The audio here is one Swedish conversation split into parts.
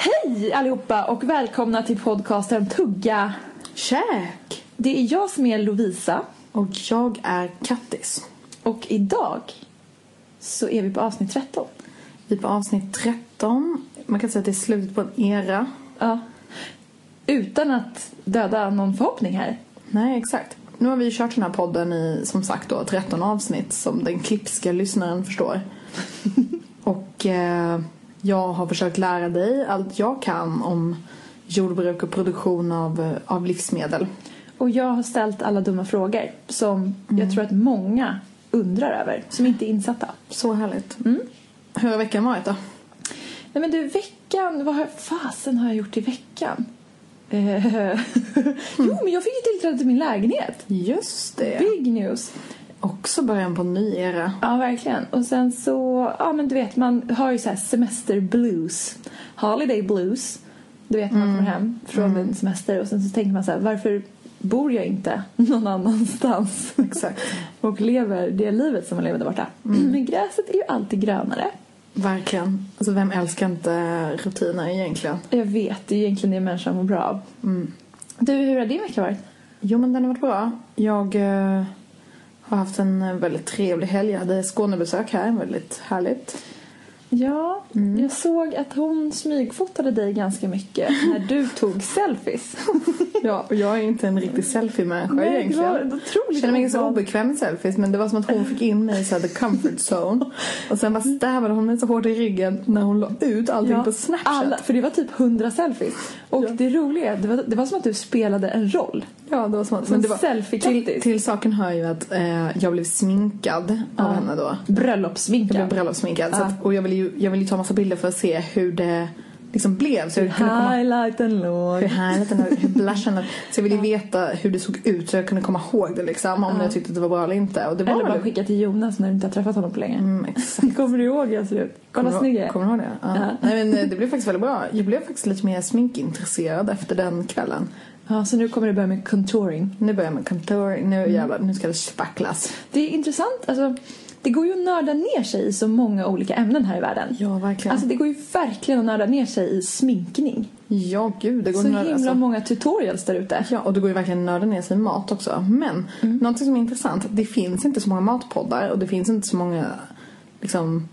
Hej allihopa och välkomna till podcasten Tugga Käk! Det är jag som är Lovisa Och jag är Kattis. och idag så är vi på avsnitt 13. Vi är på avsnitt 13. Man kan säga att det är slutet på en era. Ja. Utan att döda någon förhoppning här. Nej, exakt. Nu har vi kört den här podden i, som sagt då, 13 avsnitt som den klipska lyssnaren förstår. och eh, jag har försökt lära dig allt jag kan om jordbruk och produktion av, eh, av livsmedel. Och jag har ställt alla dumma frågor som jag tror att många undrar över, som inte är insatta. Så härligt. Hur har veckan varit då? Nej men du, veckan, vad har, fasen har jag gjort i veckan? Eh, jo, men jag fick ju tillträde till min lägenhet. Just det. Big news. Också början på en ny era. Ja, verkligen. Och sen så, ja men du vet, man har ju så här semester blues. Holiday blues. Du vet när man kommer hem från en semester och sen så tänker man så här, varför bor jag inte någon annanstans? Exakt. och lever det livet som man lever där borta. Men gräset är ju alltid grönare. Verkligen. Alltså vem älskar inte rutiner egentligen? Jag vet, det är ju egentligen det människan mår bra av. Du, hur har din vecka varit? Jo men den har varit bra. Jag eh, har haft en eh, väldigt trevlig helg. Jag hade Skånebesök här, väldigt härligt. Ja, jag såg att hon smygfotade dig ganska mycket när du tog selfies. Ja, och jag är inte en riktig selfie-människa egentligen. var jag känner mig ganska obekväm med selfies men det var som att hon fick in mig i the comfort zone. Och sen bara stävade hon mig så hårt i ryggen när hon la ut allting på Snapchat. alla, för det var typ 100 selfies. Och det roliga, det var, det var som att du spelade en roll. Ja, det var som. Som Men det var, till, till saken hör ju att eh, jag blev sminkad av henne då. Jag Bröllopssminkad. blev bröllopssminkad. Så Ja. att, och jag ville ju jag ville ju ta massa bilder för att se hur det liksom blev. Så jag komma Highlighten hur låg. härligt den hur blushen Så jag ville ju veta hur det såg ut så jag kunde komma ihåg det liksom. Om jag tyckte att det var bra eller inte. Och det var Eller bara väl- skicka till Jonas när du inte har träffat honom på länge. Mm, exakt. Kommer du ihåg hur jag ser ut? Kolla Kommer snygg jag. Kommer du ihåg det? Ja. Ja. Nej, men eh, det blev faktiskt väldigt bra. Jag blev faktiskt lite mer sminkintresserad efter den kvällen. Ja, så nu kommer det börja med contouring. Nu börjar med kontor. Nu jävlar, nu ska det spacklas. Det är intressant, alltså det går ju att nörda ner sig i så många olika ämnen här i världen. Ja, verkligen. Alltså det går ju verkligen att nörda ner sig i sminkning. ja, gud. Det går Så nörda- himla alltså- många tutorials där ute. Ja, och det går ju verkligen att nörda ner sig i mat också. Men Mm. någonting som är intressant, det finns inte så många matpoddar och det finns inte så många liksom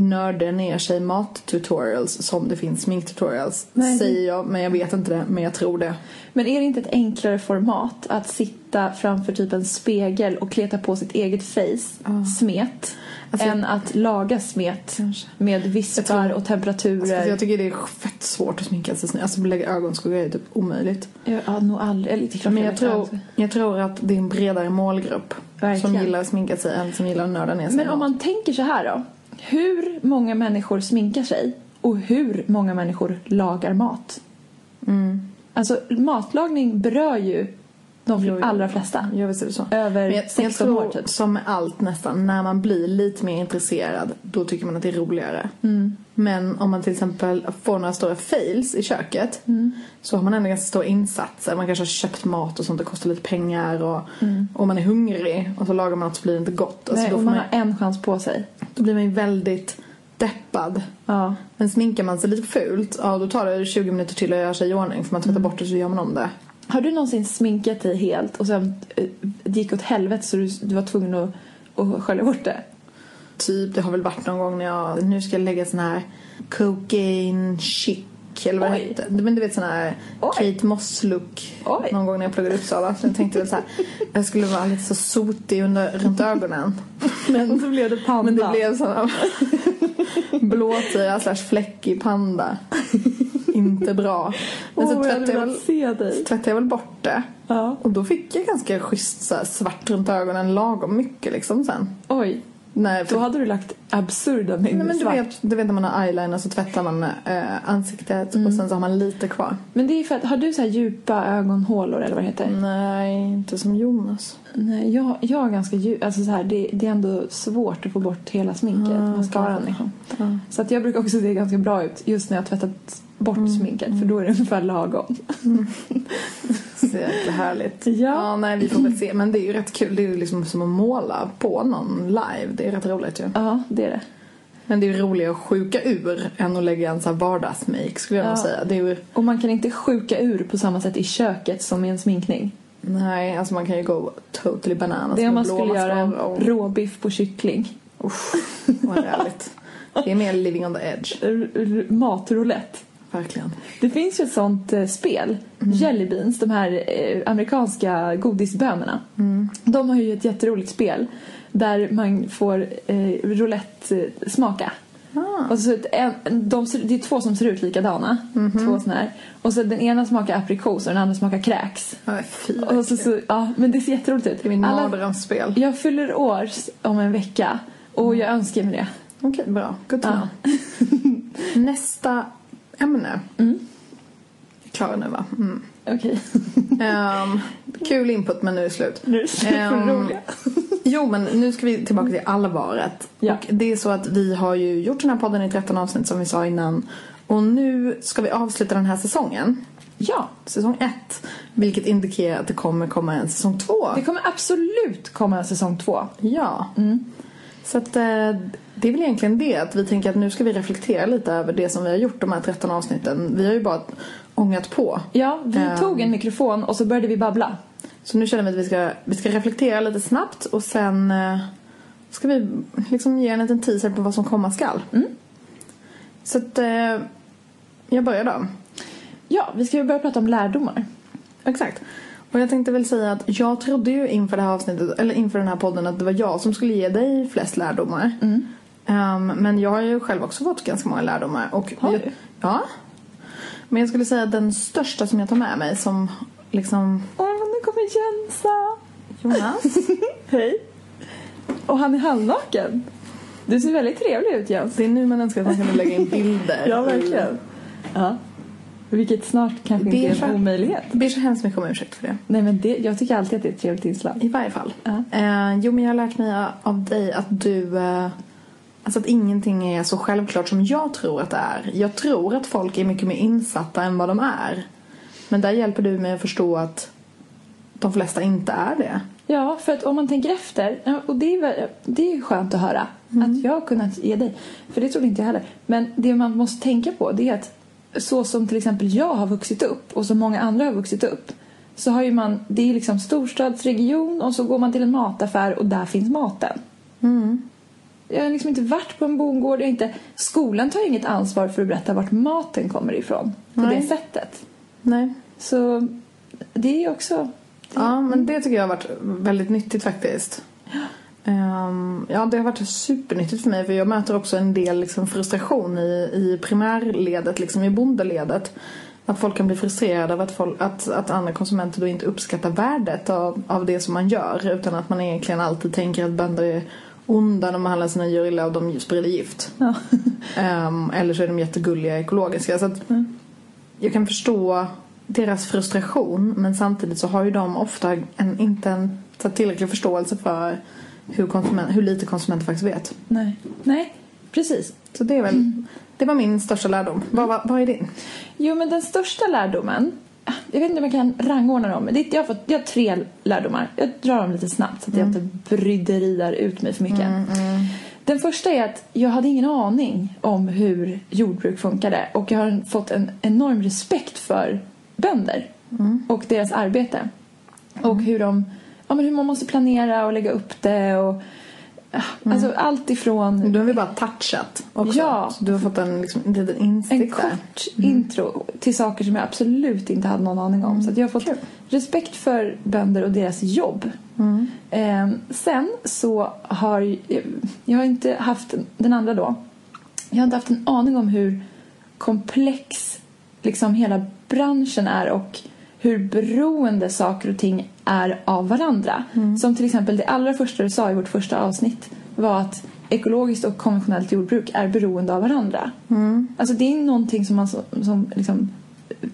nördar ner sig mat-tutorials som det finns smink-tutorials. Nej. Säger jag, men jag vet inte det, men jag tror det. Men är det inte ett enklare format att sitta framför typ en spegel och kleta på sitt eget face, smet, Alltså, än att laga smet Kanske. med vispar tror- och temperaturer? Alltså, jag tycker det är fett svårt att sminka sig snyggt. Alltså lägga ögonskugga är typ omöjligt. har nog aldrig... Men jag tror, jag tror att det är en bredare målgrupp Verkligen. som gillar att sminka sig än som gillar att nörda ner sig. Men om man tänker så här då. Hur många människor sminkar sig och hur många människor lagar mat? Mm. Alltså matlagning berör ju De Jo, allra flesta. Ja, visst är det så. Över Men jag, jag 16 tror, år typ. som med allt nästan, när man blir lite mer intresserad, då tycker man att det är roligare. Mm. Men om man till exempel får några stora fails i köket, Mm. så har man ändå ganska stora insatser. Man kanske har köpt mat och sånt, det kostar lite pengar och, Mm. och man är hungrig och så lagar man något så blir det inte gott. Alltså, Nej, då, får man man, har en chans på sig. då blir man ju väldigt deppad. Ja. Men sminkar man sig lite fult, ja då tar det 20 minuter till att göra sig i ordning för man Mm. tvättar bort det så gör man om det. Har du någonsin sminkat dig helt och sen eh, det gick åt helvete så du, du var tvungen att, att skölja bort det? Typ, det har väl varit någon gång när jag, nu ska jag lägga sån här cocaine chic eller vad det heter. Men du vet sån här Oj. Kate Moss look. Oj. Någon gång när jag pluggade i Uppsala. Så jag tänkte väl så här, jag skulle vara lite så sotig under, runt ögonen. Men, Och så blev det panda. men det blev sån blåtira slash fläckig panda. Inte bra. Men så hade tvättade jag, väl, se tvättade jag väl bort det. Ja. Och då fick jag ganska schysst så svart runt ögonen lagom mycket liksom sen. Oj, Nej, för då hade du lagt absurda mängder men du svart. vet, du vet när man har eyeliner så tvättar man eh, ansiktet Mm. och sen så har man lite kvar. Men det är för att, har du så här djupa ögonhålor eller vad det heter? Nej, inte som Jonas. Nej, jag, jag har ganska djup, alltså så här, det, det är ändå svårt att få bort hela sminket, Ja, mascaran liksom. Ja. Så att jag brukar också se ganska bra ut just när jag har tvättat bort Mm. sminket för då är det ungefär lagom. Så jäkla härligt. Ja. ja, nej vi får väl se. Men det är ju rätt kul. Det är ju liksom som att måla på någon live. Det är rätt roligt ju. Ja, det är det. Men det är ju roligare att sjuka ur än att lägga en sån vardagsmake skulle jag nog Ja. säga. Det är ju, Och man kan inte sjuka ur på samma sätt i köket som i en sminkning. nej, alltså man kan ju gå totally bananas Det är om man skulle göra och- råbiff på kyckling. Usch, vad härligt. Det är mer living on the edge. R- r- Matroulette. Verkligen. Det finns ju ett sånt eh, spel, Jelly Beans, de här eh, amerikanska godisbönorna. De har ju ett jätteroligt spel där man får eh, roulette eh, smaka. Ah. Och så ett- en, de, det är två som ser ut likadana. Två såna här. Och så den ena smakar aprikos och den andra smakar kräks. Ja, fy, Och så, så, ja, men det ser jätteroligt ut. Det är min mardrömsspel. Jag fyller år om en vecka och jag önskar mig det. Okej, bra. Good to Ja. Nästa ämne. Mm. Klara nu va? Mm. Okej, Ehm, kul input men nu är det slut. nu är det slut Ehm. Jo men nu ska vi tillbaka till allvaret. Ja. Och det är så att vi har ju gjort den här podden i 13 avsnitt som vi sa innan. Och nu ska vi avsluta den här säsongen. Ja, Säsong 1. Vilket indikerar att det kommer komma en säsong 2. det kommer absolut komma en säsong två. Ja. Mm. Så att eh, det är väl egentligen det att vi tänker att nu ska vi reflektera lite över det som vi har gjort de här 13 avsnitten. Vi har ju bara ångat på. Ja, vi Ehm. tog en mikrofon och så började vi babbla. Så nu känner vi att vi ska, vi ska reflektera lite snabbt och sen eh, ska vi liksom ge en liten teaser på vad som komma skall. Mm. Så att eh, jag börjar då. Ja, vi ska ju börja prata om lärdomar. Exakt. Och jag tänkte väl säga att jag trodde ju inför det här avsnittet, eller inför den här podden att det var jag som skulle ge dig flest lärdomar. Mm. Ehm, men jag har ju själv också fått ganska många lärdomar. Och Har jag, du? Ja. Men jag skulle säga att den största som jag tar med mig som liksom Åh, nu kommer Jensa! Jonas. Hej! Och han är halvnaken. Du ser väldigt trevlig ut Jens. Det är nu man önskar att man kunde lägga in bilder. Ja, verkligen. Ja. Vilket snart kanske inte är en omöjlighet. Ber så hemskt mycket om ursäkt för det. Nej, men det, jag tycker alltid att det är ett trevligt inslag. I varje fall. Ja. Eh, jo, men jag har lärt mig av dig att du... Eh, alltså att ingenting är så självklart som jag tror att det är. Jag tror att folk är mycket mer insatta än vad de är. Men där hjälper du mig att förstå att de flesta inte är det. Ja, för att om man tänker efter, och det är, det är skönt att höra att jag har kunnat ge dig, för det trodde inte jag heller. Men det man måste tänka på det är att så som till exempel jag har vuxit upp och som många andra har vuxit upp så har ju man, det är liksom storstadsregion och så går man till en mataffär och där finns maten. Jag har liksom inte varit på en bondgård, jag inte, skolan tar inget ansvar för att berätta vart maten kommer ifrån på Nej. det sättet. Nej. Så det är också Ja, men det tycker jag har varit väldigt nyttigt faktiskt. Ehm, ja, det har varit supernyttigt för mig för jag möter också en del liksom, frustration i, i primärledet, liksom i bondeledet. Att folk kan bli frustrerade av att, folk, att, att andra konsumenter då inte uppskattar värdet av, av det som man gör utan att man egentligen alltid tänker att bönder är onda, de behandlar sina djur illa och de sprider gift. Ja. Ehm, eller så är de jättegulliga ekologiska. Så att jag kan förstå deras frustration men samtidigt så har ju de ofta en, inte en tillräcklig förståelse för hur, konsument, hur lite konsumenter faktiskt vet. Nej. Nej, precis. Så det är väl, det var min största lärdom. Vad, vad, vad är din? Jo, men den största lärdomen, jag vet inte om jag kan rangordna dem, men det, jag, har fått, jag har tre lärdomar. Jag drar dem lite snabbt så att jag inte bryderiar ut mig för mycket. Den första är att jag hade ingen aning om hur jordbruk funkade och jag har fått en enorm respekt för bönder och deras arbete. Och hur, de, ja, men hur man måste planera och lägga upp det och ah, alltså allt ifrån Du har vi bara touchat också. Ja. Så du har fått en, liksom, en liten insikt en kort intro till saker som jag absolut inte hade någon aning om. Så att jag har fått Kul. respekt för bönder och deras jobb. Ehm, sen så har jag, jag har inte haft den andra då. Jag har inte haft en aning om hur komplex liksom hela branschen är och hur beroende saker och ting är av varandra. Som till exempel det allra första du sa i vårt första avsnitt var att ekologiskt och konventionellt jordbruk är beroende av varandra. Alltså det är någonting som man som, som liksom,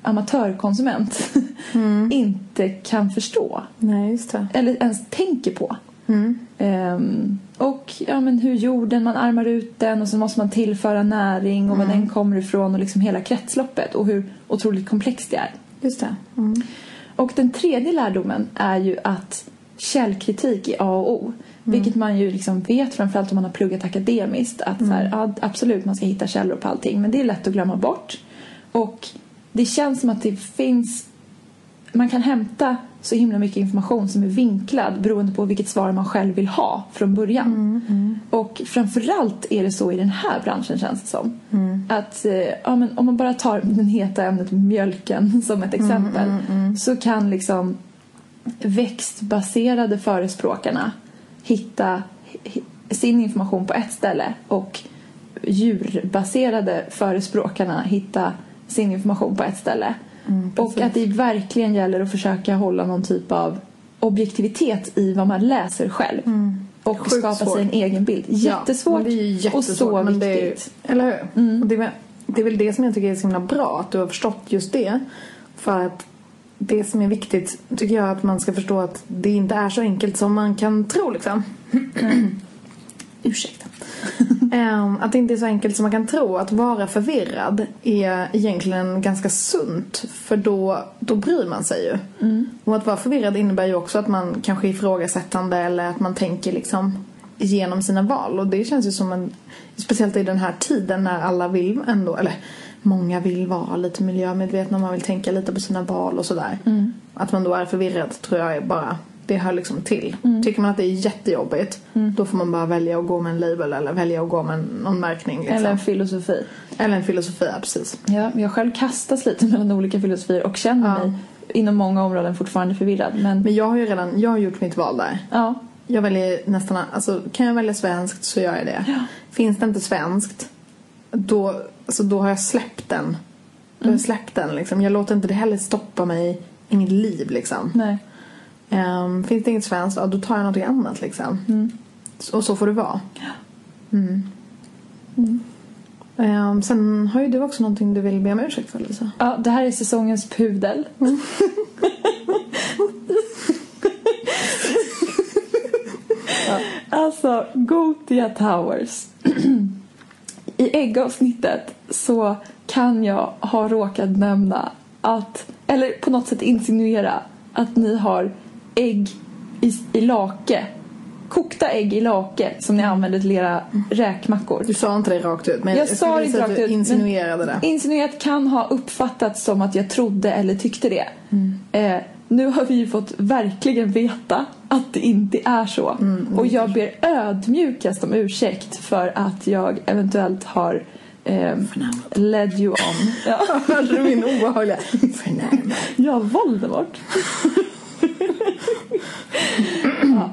amatörkonsument inte kan förstå. Nej. Eller ens tänker på. Ehm, och ja, men hur jorden, man armar ut den och så måste man tillföra näring och var den kommer ifrån och liksom hela kretsloppet och hur otroligt komplext det är. Just det. Och den tredje lärdomen är ju att källkritik är A och O. Vilket man ju liksom vet, framförallt om man har pluggat akademiskt, att så här, ja, absolut man ska hitta källor på allting, men det är lätt att glömma bort. Och det känns som att det finns, man kan hämta så himla mycket information som är vinklad beroende på vilket svar man själv vill ha från början. Och framförallt är det så i den här branschen känns det som. Att eh, ja, men om man bara tar den heta ämnet mjölken som ett exempel så kan liksom växtbaserade förespråkarna hitta hi- sin information på ett ställe och djurbaserade förespråkarna hitta sin information på ett ställe. Och att det verkligen gäller att försöka hålla någon typ av objektivitet i vad man läser själv. Och Sjukt skapa svårt. sig en egen bild. Jättesvårt men det är ju jättesvårt, och så men det är- viktigt. eller hur? Och det, är, väl- det är väl det som jag tycker är så himla bra, att du har förstått just det. För att det som är viktigt tycker jag att man ska förstå att det inte är så enkelt som man kan tro liksom. Ursäkta. Ehm, att det inte är så enkelt som man kan tro. Att vara förvirrad är egentligen ganska sunt. För då, då bryr man sig ju. Och att vara förvirrad innebär ju också att man kanske är ifrågasättande eller att man tänker liksom igenom sina val. Och det känns ju som en, speciellt i den här tiden när alla vill ändå, eller många vill vara lite miljömedvetna man vill tänka lite på sina val och sådär. Att man då är förvirrad tror jag är bara, det hör liksom till. Tycker man att det är jättejobbigt, då får man bara välja att gå med en label eller välja att gå med någon märkning. Liksom. Eller en filosofi. eller en filosofi, ja, precis. Ja, jag själv kastas lite mellan olika filosofier och känner Ja. mig inom många områden fortfarande förvirrad. Men, Men jag har ju redan, jag har gjort mitt val där. ja, Jag väljer nästan, alltså kan jag välja svenskt så gör jag det. Finns det inte svenskt, då, alltså, då har jag släppt den. Då har jag släppt den liksom. Jag låter inte det heller stoppa mig i mitt liv liksom. nej. Ehm, finns det inget svenskt, ja, då tar jag något annat liksom. Och så får det vara. Mm. Ehm, sen har ju du också någonting du vill be om ursäkt för Lisa. Ja, det här är säsongens pudel. ja. Alltså, Gotia Towers. I äggavsnittet så kan jag ha råkat nämna att, eller på något sätt insinuera att ni har ägg i, i lake. Kokta ägg i lake som ni använder till era räkmackor. Du sa inte det rakt ut men Jag skulle sa det inte rakt ut. insinuerade det. Insinuerat kan ha uppfattats som att jag trodde eller tyckte det. Mm. Eh, nu har vi ju fått verkligen veta att det inte är så. Mm, Och jag ber ödmjukast om ursäkt för att jag eventuellt har eh, led you on. Ja, Hörde du min obehagliga förnärmad? ja Voldemort. ja.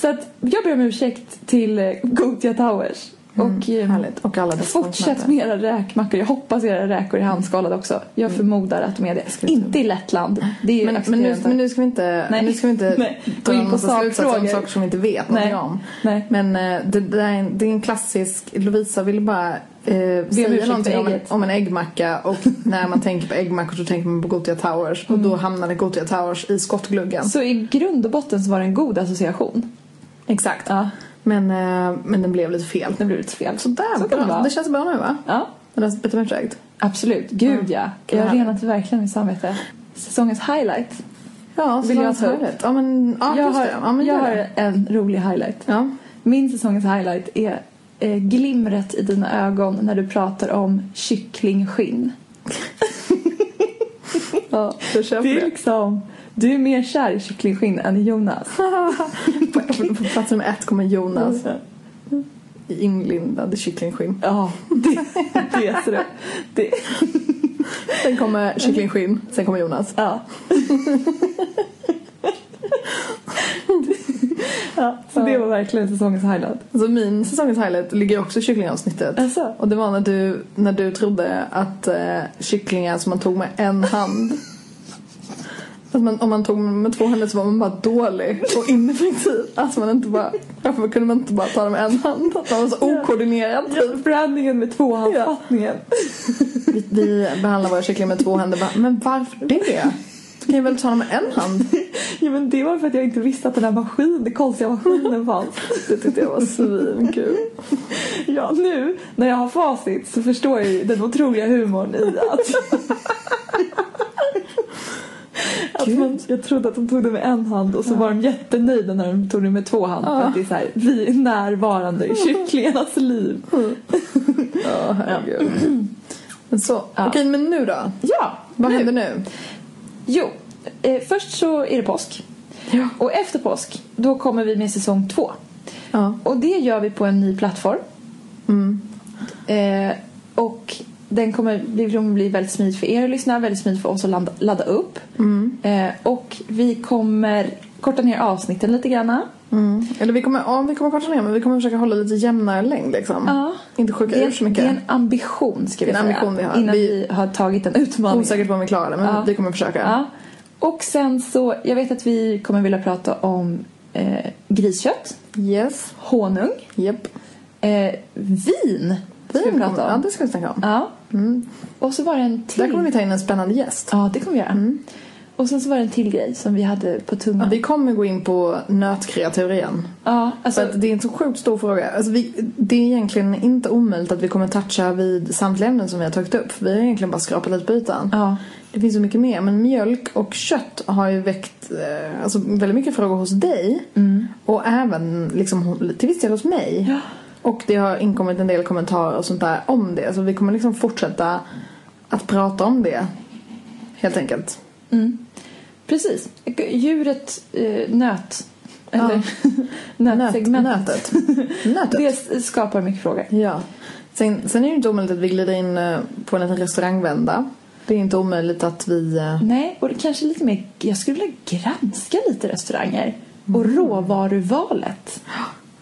Så att jag ber om ursäkt till eh, Gothia Towers. Och, eh, Härligt. Och alla dess Fortsätt med era räkmackor. Jag hoppas era räkor är handskalade också. Jag förmodar att de är det. Inte i Lettland. Det är Men, men, nu, men nu ska vi inte, Nej. nu ska vi inte Nej. Gå in på slutsatser om sakfrågor. saker som vi inte vet någonting Nej. om. Nej. Men eh, det, det, är en, det är en klassisk, Lovisa vill bara säga ursäkt någonting om om en äggmacka och när man tänker på äggmackor så tänker man på Gothia Towers och då hamnade Gothia Towers i skottgluggen. Så i grund och botten så var det en god association. Exakt. Ja, Men, eh, men den blev lite fel. det blev lite fel. Så där, Så kan det bra. vara. det känns bra nu va? Ja, Den har om ursäkt. absolut. Gud ja. Jag jag- renade verkligen mitt samvete. Säsongens highlight. Ja, Vill jag ta upp? härligt. Ja men, ja, jag just har, det. Ja, men jag gör har en rolig highlight. Ja. Min säsongens highlight är eh, glimret i dina ögon när du pratar om kycklingskinn. ja, jag köper Det är det. liksom... Du är mer kär i kycklingskinn än i Jonas. på, på, plats nummer ett kommer Jonas i inlindad kycklingskinn. Ja, det, det är så det. det. Sen kommer kycklingskinn, sen kommer Jonas. Ja. ja, så det var verkligen säsongens highlight. Alltså min säsongens highlight ligger också i kycklingavsnittet. Alltså? Och det var när du, när du trodde att eh, kycklingar som man tog med en hand att man, om man tog med två händer så var man bara dålig och ineffektiv. Alltså man inte bara, varför kunde man inte bara ta dem med en hand? Att man var så okoordinerad typ. Brandingen med tvåhandsfattningen. Vi, vi behandlar våra kycklingar med två händer bara, men varför det? Kan ju väl ta dem med en hand? Ja, men det var för att jag inte visste att den här maskinen, den konstiga maskinen fanns. Det tyckte jag var svinkul. Ja, nu när jag har facit så förstår jag ju den otroliga humorn i att... att man, jag trodde att de tog det med en hand och så var de jättenöjda när de tog det med två hand. För att det är så här, vi är närvarande i kycklingarnas liv. Ja, herregud. Men så, Ja. okej men nu då? Ja, Vad nu. händer nu? Jo, eh, först så är det påsk. Ja. Och efter påsk, då kommer vi med säsong två. Ja. Och det gör vi på en ny plattform. Eh, och den kommer, det kommer bli väldigt smidigt för er att lyssna, väldigt smidigt för oss att ladda, ladda upp. Eh, och vi kommer korta ner avsnitten lite grann. Mm. Eller vi kommer, ja, vi kommer korta ner men vi kommer försöka hålla lite jämnare längd liksom. Ja. Inte sjuka Det ur så det mycket. är en ambition ska vi Det säga. ambition vi har. Innan Vi- vi, har tagit en utmaning. Osäkert på om vi klarar det men Ja. vi kommer försöka. Ja. Och sen så, jag vet att vi kommer vilja prata om eh, griskött, Yes. honung, Japp. eh, vin ska vi prata Ja om. det ska vi snacka om. Ja. Och så var det en till. Där kommer vi ta in en spännande gäst. Ja, det kommer vi göra. Och sen så var det en till grej som vi hade på Ja, tungan. vi kommer gå in på nötkreatur igen. Ja, alltså, För det är en så sjukt stor fråga. Alltså vi, det är egentligen inte omöjligt att vi kommer toucha vid samtliga ämnen som vi har tagit upp. Vi har egentligen bara skrapat lite på ytan. ja. Det finns så mycket mer. Men mjölk och kött har ju väckt eh, alltså, väldigt mycket frågor hos dig. Och även liksom, till viss del hos mig. Ja. Och det har inkommit en del kommentarer och sånt där om det. Så vi kommer liksom fortsätta att prata om det. Helt enkelt. Precis. Djuret eh, nöt. Eller nötsegmentet. Nötet. Nötet. Det skapar mycket frågor. Ja. Sen, sen är det ju inte omöjligt att vi glider in eh, på en liten restaurangvända. Det är inte omöjligt att vi... eh, Nej, och kanske lite mer, jag skulle vilja granska lite restauranger. Och råvaruvalet.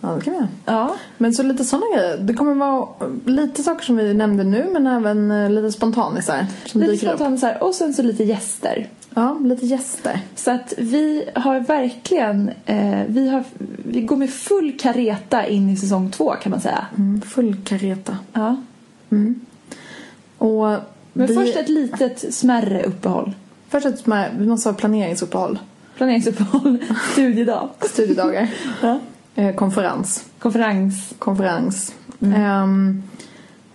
Ja, det kan vi göra. Ja. Men så lite sådana grejer. Det kommer vara lite saker som vi nämnde nu men även eh, lite spontanisar Lite här. Och sen så lite gäster. Ja, lite gäster. Så att vi har verkligen, eh, vi, har, vi går med full kareta in i säsong två kan man säga. Mm, full kareta. Ja. Och Men vi, först ett litet smärre uppehåll. först ett med, vi måste ha planeringsuppehåll. Planeringsuppehåll, studiedag, Studiedagar. ja. Eh, konferens. konferens. Konferens. Ehm,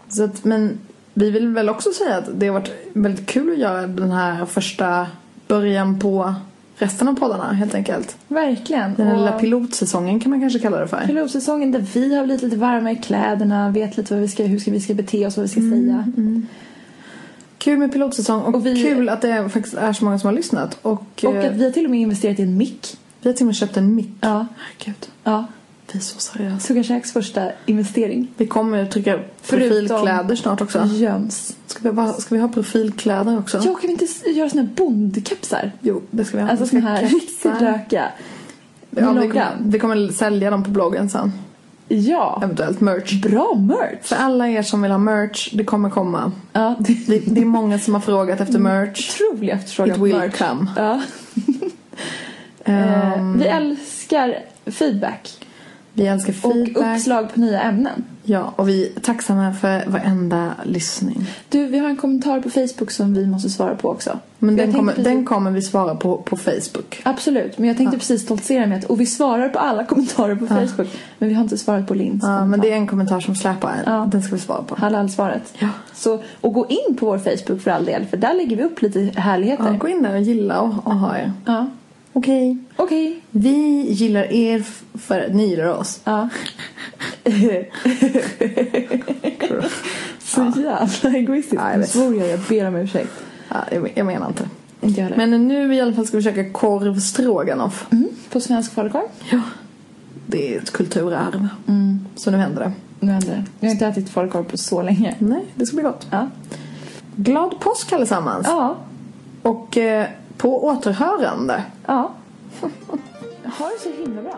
så att, men vi vill väl också säga att det har varit väldigt kul att göra den här första början på resten av poddarna helt enkelt. Verkligen. Den Och lilla pilotsäsongen kan man kanske kalla det för. pilotsäsongen där vi har blivit lite varma i kläderna, vet lite vad vi ska, hur ska, vi ska bete oss, vad vi ska säga. Kul med pilotsäsong och, Och vi- kul att det faktiskt är så många som har lyssnat. Och, Och eh, att vi har till och med investerat i en mick. Vi har till och med köpt en mick. Ja. Herregud. ja. Vi är så seriösa. Sugar Shacks första investering. Vi kommer ju trycka Förutom- profilkläder snart också. Jöns. Ska vi, bara, ska vi ha profilkläder också? Ja, kan vi inte göra såna här bondkepsar? Jo, det ska vi ha. Alltså såna här rökiga. Ja, vi, kommer, vi kommer sälja dem på bloggen sen. Ja. Eventuellt merch. Bra merch. För alla er som vill ha merch, det kommer komma. Ja, det Det, är många som har frågat efter merch. otrolig efterfrågan It på will merch. come. Ja. Ehm, vi älskar feedback. Vi älskar och feedback. uppslag på nya ämnen. Ja, och vi är tacksamma för varenda lyssning. Du, vi har en kommentar på Facebook som vi måste svara på också. Men den kommer, precis- den kommer vi svara på på Facebook. Absolut, men jag tänkte precis stoltsera med att och vi svarar på alla kommentarer på Facebook. Men vi har inte svarat på Linds Ja, kommentar. men det är en kommentar som släpar. Ja. Den ska vi svara på. Halal-svaret. Ja. Så, och gå in på vår Facebook för all del, för där lägger vi upp lite härligheter. Ja, gå in där och gilla och, och ha er. Ja. Okej. Okej. Vi gillar er för att ni gillar oss. Ja. Så jävla egoistiskt. Ja, Nu svor jag, jag ber om ursäkt. Ja, jag, jag menar inte. Inte jag. Men nu i alla fall ska vi käka korv stroganoff. Mm, på svensk falukorv. Ja. Det är ett kulturarv. Så nu händer det. Nu händer det. Jag har inte ätit falukorv på så länge. Nej, det ska bli gott. Ja. Glad påsk allesammans. Ja. Och eh, på återhörande. Ja. Ha det så himla bra.